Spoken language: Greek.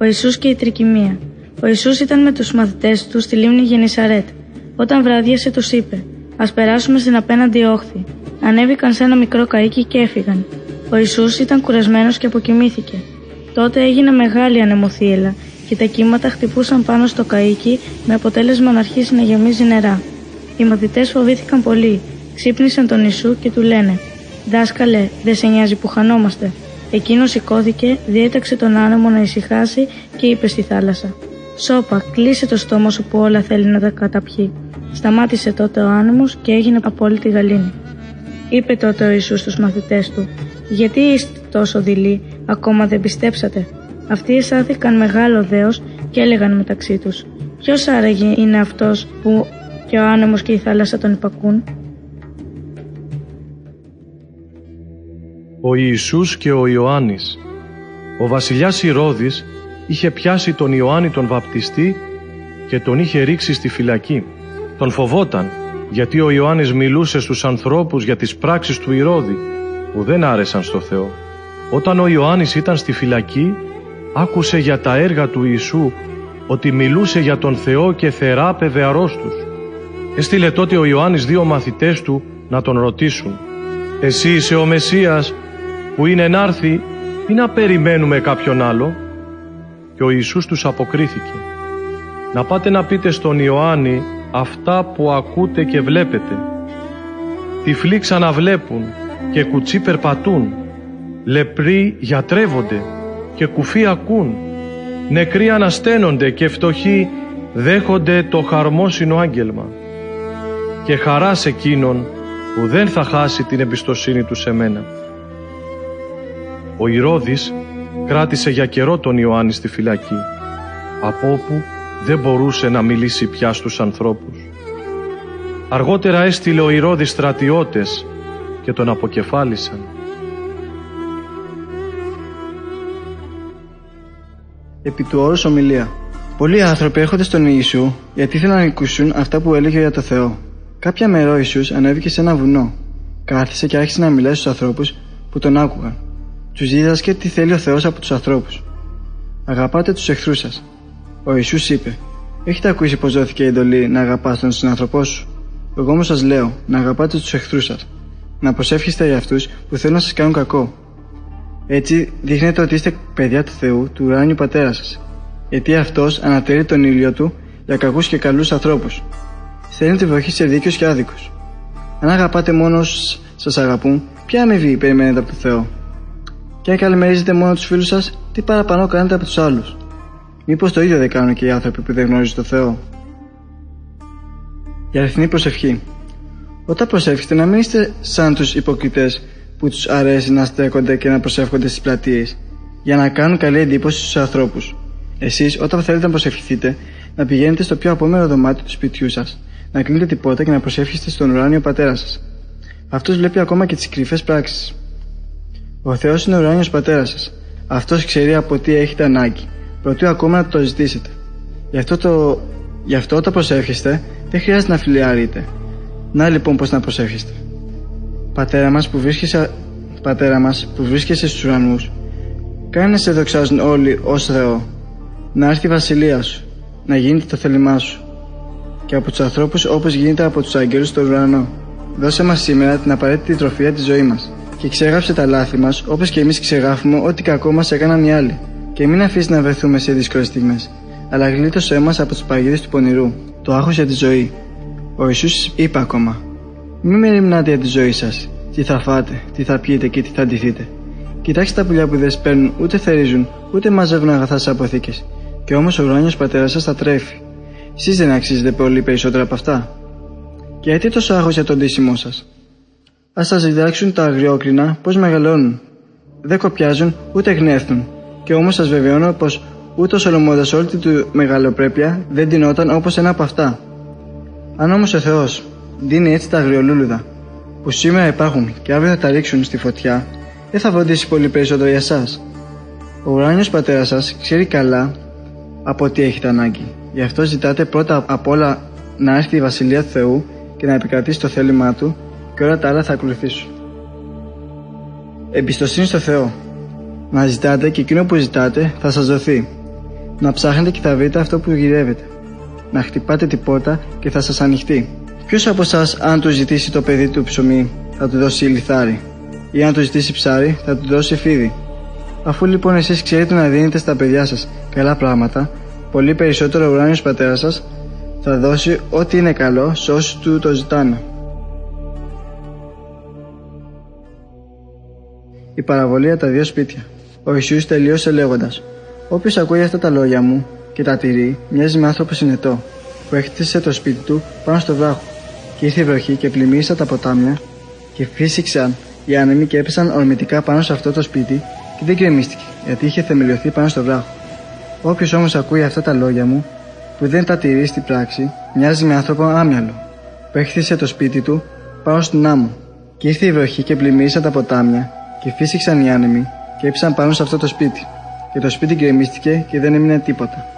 Ο Ιησούς και η τρικυμία. Ο Ιησούς ήταν με τους μαθητές του στη λίμνη Γενισαρέτ. Όταν βράδιασε τους είπε «Ας περάσουμε στην απέναντι όχθη». Ανέβηκαν σε ένα μικρό καΐκι και έφυγαν. Ο Ιησούς ήταν κουρασμένος και αποκοιμήθηκε. Τότε έγινε μεγάλη ανεμοθύελα και τα κύματα χτυπούσαν πάνω στο καΐκι με αποτέλεσμα να αρχίσει να γεμίζει νερά. Οι μαθητές φοβήθηκαν πολύ, ξύπνησαν τον Ιησού και του λένε «Δάσκαλε, δεν σε νοιάζει που χανόμαστε». Εκείνος σηκώθηκε, διέταξε τον άνεμο να ησυχάσει και είπε στη θάλασσα «Σώπα, κλείσε το στόμα σου που όλα θέλει να τα καταπιεί». Σταμάτησε τότε ο άνεμος και έγινε απόλυτη γαλήνη. Είπε τότε ο Ιησούς στους μαθητές του «Γιατί είστε τόσο δειλοί, ακόμα δεν πιστέψατε». Αυτοί αισθάνθηκαν μεγάλο δέος και έλεγαν μεταξύ τους «Ποιος άραγε είναι αυτός που και ο άνεμος και η θάλασσα τον υπακούν» ο Ιησούς και ο Ιωάννης. Ο βασιλιάς Ηρώδης είχε πιάσει τον Ιωάννη τον βαπτιστή και τον είχε ρίξει στη φυλακή. Τον φοβόταν γιατί ο Ιωάννης μιλούσε στους ανθρώπους για τις πράξεις του Ηρώδη που δεν άρεσαν στο Θεό. Όταν ο Ιωάννης ήταν στη φυλακή άκουσε για τα έργα του Ιησού ότι μιλούσε για τον Θεό και θεράπευε αρρώστους. Έστειλε τότε ο Ιωάννης δύο μαθητές του να τον ρωτήσουν «Εσύ είσαι ο Μεσσίας που είναι να έρθει ή να περιμένουμε κάποιον άλλο» και ο Ιησούς τους αποκρίθηκε. «Να πάτε να πείτε στον Ιωάννη αυτά που ακούτε και βλέπετε. Τυφλοί ξαναβλέπουν και κουτσί περπατούν, λεπροί γιατρεύονται και κουφοί ακούν, νεκροί ανασταίνονται και φτωχοί δέχονται το χαρμόσυνο άγγελμα. Και χαράς σε εκείνον που δεν θα χάσει την εμπιστοσύνη του σε μένα. Ο Ηρώδης κράτησε για καιρό τον Ιωάννη στη φυλακή, από όπου δεν μπορούσε να μιλήσει πια στους ανθρώπους. Αργότερα έστειλε ο Ηρώδης στρατιώτες και τον αποκεφάλισαν. Επί του όρους ομιλία. Πολλοί άνθρωποι έρχονται στον Ιησού γιατί ήθελαν να ακούσουν αυτά που έλεγε για το Θεό. Κάποια μέρα ο Ιησούς ανέβηκε σε ένα βουνό. Κάθισε και άρχισε να μιλάει στους ανθρώπους που τον άκουγαν. Τους δίδασκε τι θέλει ο Θεός από τους ανθρώπους. Αγαπάτε τους εχθρούς σας. Ο Ιησούς είπε Έχετε ακούσει πως δόθηκε η εντολή να αγαπάς τον συνάνθρωπό σου; Εγώ όμως σας λέω να αγαπάτε τους εχθρούς σας. Να προσεύχεστε για αυτούς που θέλουν να σας κάνουν κακό. Έτσι δείχνετε ότι είστε παιδιά του Θεού, του ουράνιου πατέρα σας. Γιατί αυτός ανατελεί τον ήλιο του για κακούς και καλούς ανθρώπους. Στέλνει τη βροχή σε δίκαιους και άδικους. Αν αγαπάτε μόνο όσους σας αγαπούν, ποια αμοιβή περιμένετε από το Θεό; Και αν καλημερίζετε μόνο τους φίλους σας, τι παραπάνω κάνετε από τους άλλους; Μήπως το ίδιο δεν κάνουν και οι άνθρωποι που δεν γνωρίζουν το Θεό; Η αληθινή προσευχή. Όταν προσεύχεστε, να μην είστε σαν τους υποκριτές που τους αρέσει να στέκονται και να προσεύχονται στις πλατείες για να κάνουν καλή εντύπωση στους ανθρώπους. Εσείς, όταν θέλετε να προσευχηθείτε, να πηγαίνετε στο πιο απόμερο δωμάτιο του σπιτιού σας, να κλείνετε την πόρτα και να προσεύχεστε στον ουράνιο πατέρα σας. Αυτός βλέπει ακόμα και τις κρυφές πράξεις. Ο Θεός είναι ο ουράνιο πατέρας σας. Αυτός ξέρει από τι έχετε ανάγκη, προτού ακόμα να το ζητήσετε. Γι' αυτό, το... Γι αυτό όταν προσεύχεστε, δεν χρειάζεται να φιλιάρείτε. Να λοιπόν πώς να προσεύχεστε. Πατέρα μας που βρίσκεσαι, Πατέρα μας που βρίσκεσαι στους ουρανούς, κάνε να σε δοξάζουν όλοι ως Θεό. Να έρθει η βασιλεία σου, να γίνεται το θέλημά σου. Και από τους ανθρώπους όπως γίνεται από τους αγγέλους στο ουρανό. Δώσε μας σήμερα την απαραίτητη τροφία της ζωής μας. Και ξεγράψε τα λάθη μας όπως και εμείς ξεγράφουμε ό,τι κακό μας έκαναν οι άλλοι. Και μην αφήσει να βρεθούμε σε δύσκολες στιγμές, αλλά γλίτωσέ μας από τις παγίδες του πονηρού το άγχος για τη ζωή. Ο Ιησούς είπε ακόμα «Μην μεριμνάτε για τη ζωή σας, τι θα φάτε, τι θα πιείτε και τι θα αντιθείτε. Κοιτάξτε τα πουλιά που δεν σπέρνουν, ούτε θερίζουν, ούτε μαζεύουν αγαθά σε αποθήκες. Και όμως ο ουράνιος πατέρας σας τα τρέφει. Εσείς δεν αξίζετε πολύ περισσότερα από αυτά. Και γιατί τόσο άγχος για τον ντύσιμό σας. Ας σας διδάξουν τα αγριόκρινα πώς μεγαλώνουν; Δεν κοπιάζουν ούτε γνέθουν. Και όμως σας βεβαιώνω πως Ούτε ο Σολομώντας όλη του μεγαλοπρέπεια δεν τεινόταν όπως ένα από αυτά. Αν όμως ο Θεός δίνει έτσι τα αγριολούλουδα που σήμερα υπάρχουν και αύριο θα τα ρίξουν στη φωτιά, δεν θα φροντίσει πολύ περισσότερο για εσάς. Ο ουράνιος πατέρας σας ξέρει καλά από τι έχετε ανάγκη. Γι' αυτό ζητάτε πρώτα απ' όλα να έρθει η Βασιλεία του Θεού και να επικρατήσει το θέλημά Του και όλα τα άλλα θα ακολουθήσουν. Εμπιστοσύνη στο Θεό. Να ζητάτε και εκείνο που ζητάτε θα σας δοθεί. Να ψάχνετε και θα βρείτε αυτό που γυρεύετε. Να χτυπάτε την πόρτα και θα σας ανοιχτεί. Ποιος από εσά, αν του ζητήσει το παιδί του ψωμί, θα του δώσει λιθάρι, ή αν του ζητήσει ψάρι, θα του δώσει φίδι; Αφού λοιπόν εσείς ξέρετε να δίνετε στα παιδιά σας καλά πράγματα, πολύ περισσότερο ο ουράνιος πατέρας σας θα δώσει ό,τι είναι καλό σε όσους του το ζητάνε. Η παραβολή για τα δύο σπίτια. Ο Ιησούς τελείωσε λέγοντας: Όποιος ακούει αυτά τα λόγια μου και τα τηρεί, μοιάζει με άνθρωπο συνετό, που έχτισε το σπίτι του πάνω στο βράχο. Και ήρθε η βροχή και πλημμύρισε τα ποτάμια και φύσηξαν οι άνεμοι και έπεσαν ορμητικά πάνω σε αυτό το σπίτι και δεν γκρεμίστηκε, γιατί είχε θεμελιωθεί πάνω στο βράχο. Όποιος όμως ακούει αυτά τα λόγια μου, που δεν τα τηρεί στην πράξη, μοιάζει με άνθρωπο άμυαλο, που έχτισε το σπίτι του πάνω στην άμμο. Και ήρθε η βροχή και πλημμύρισαν τα ποτάμια και φύσηξαν οι άνεμοι και έπεσαν πάνω σε αυτό το σπίτι. Και το σπίτι γκρεμίστηκε και δεν έμεινε τίποτα.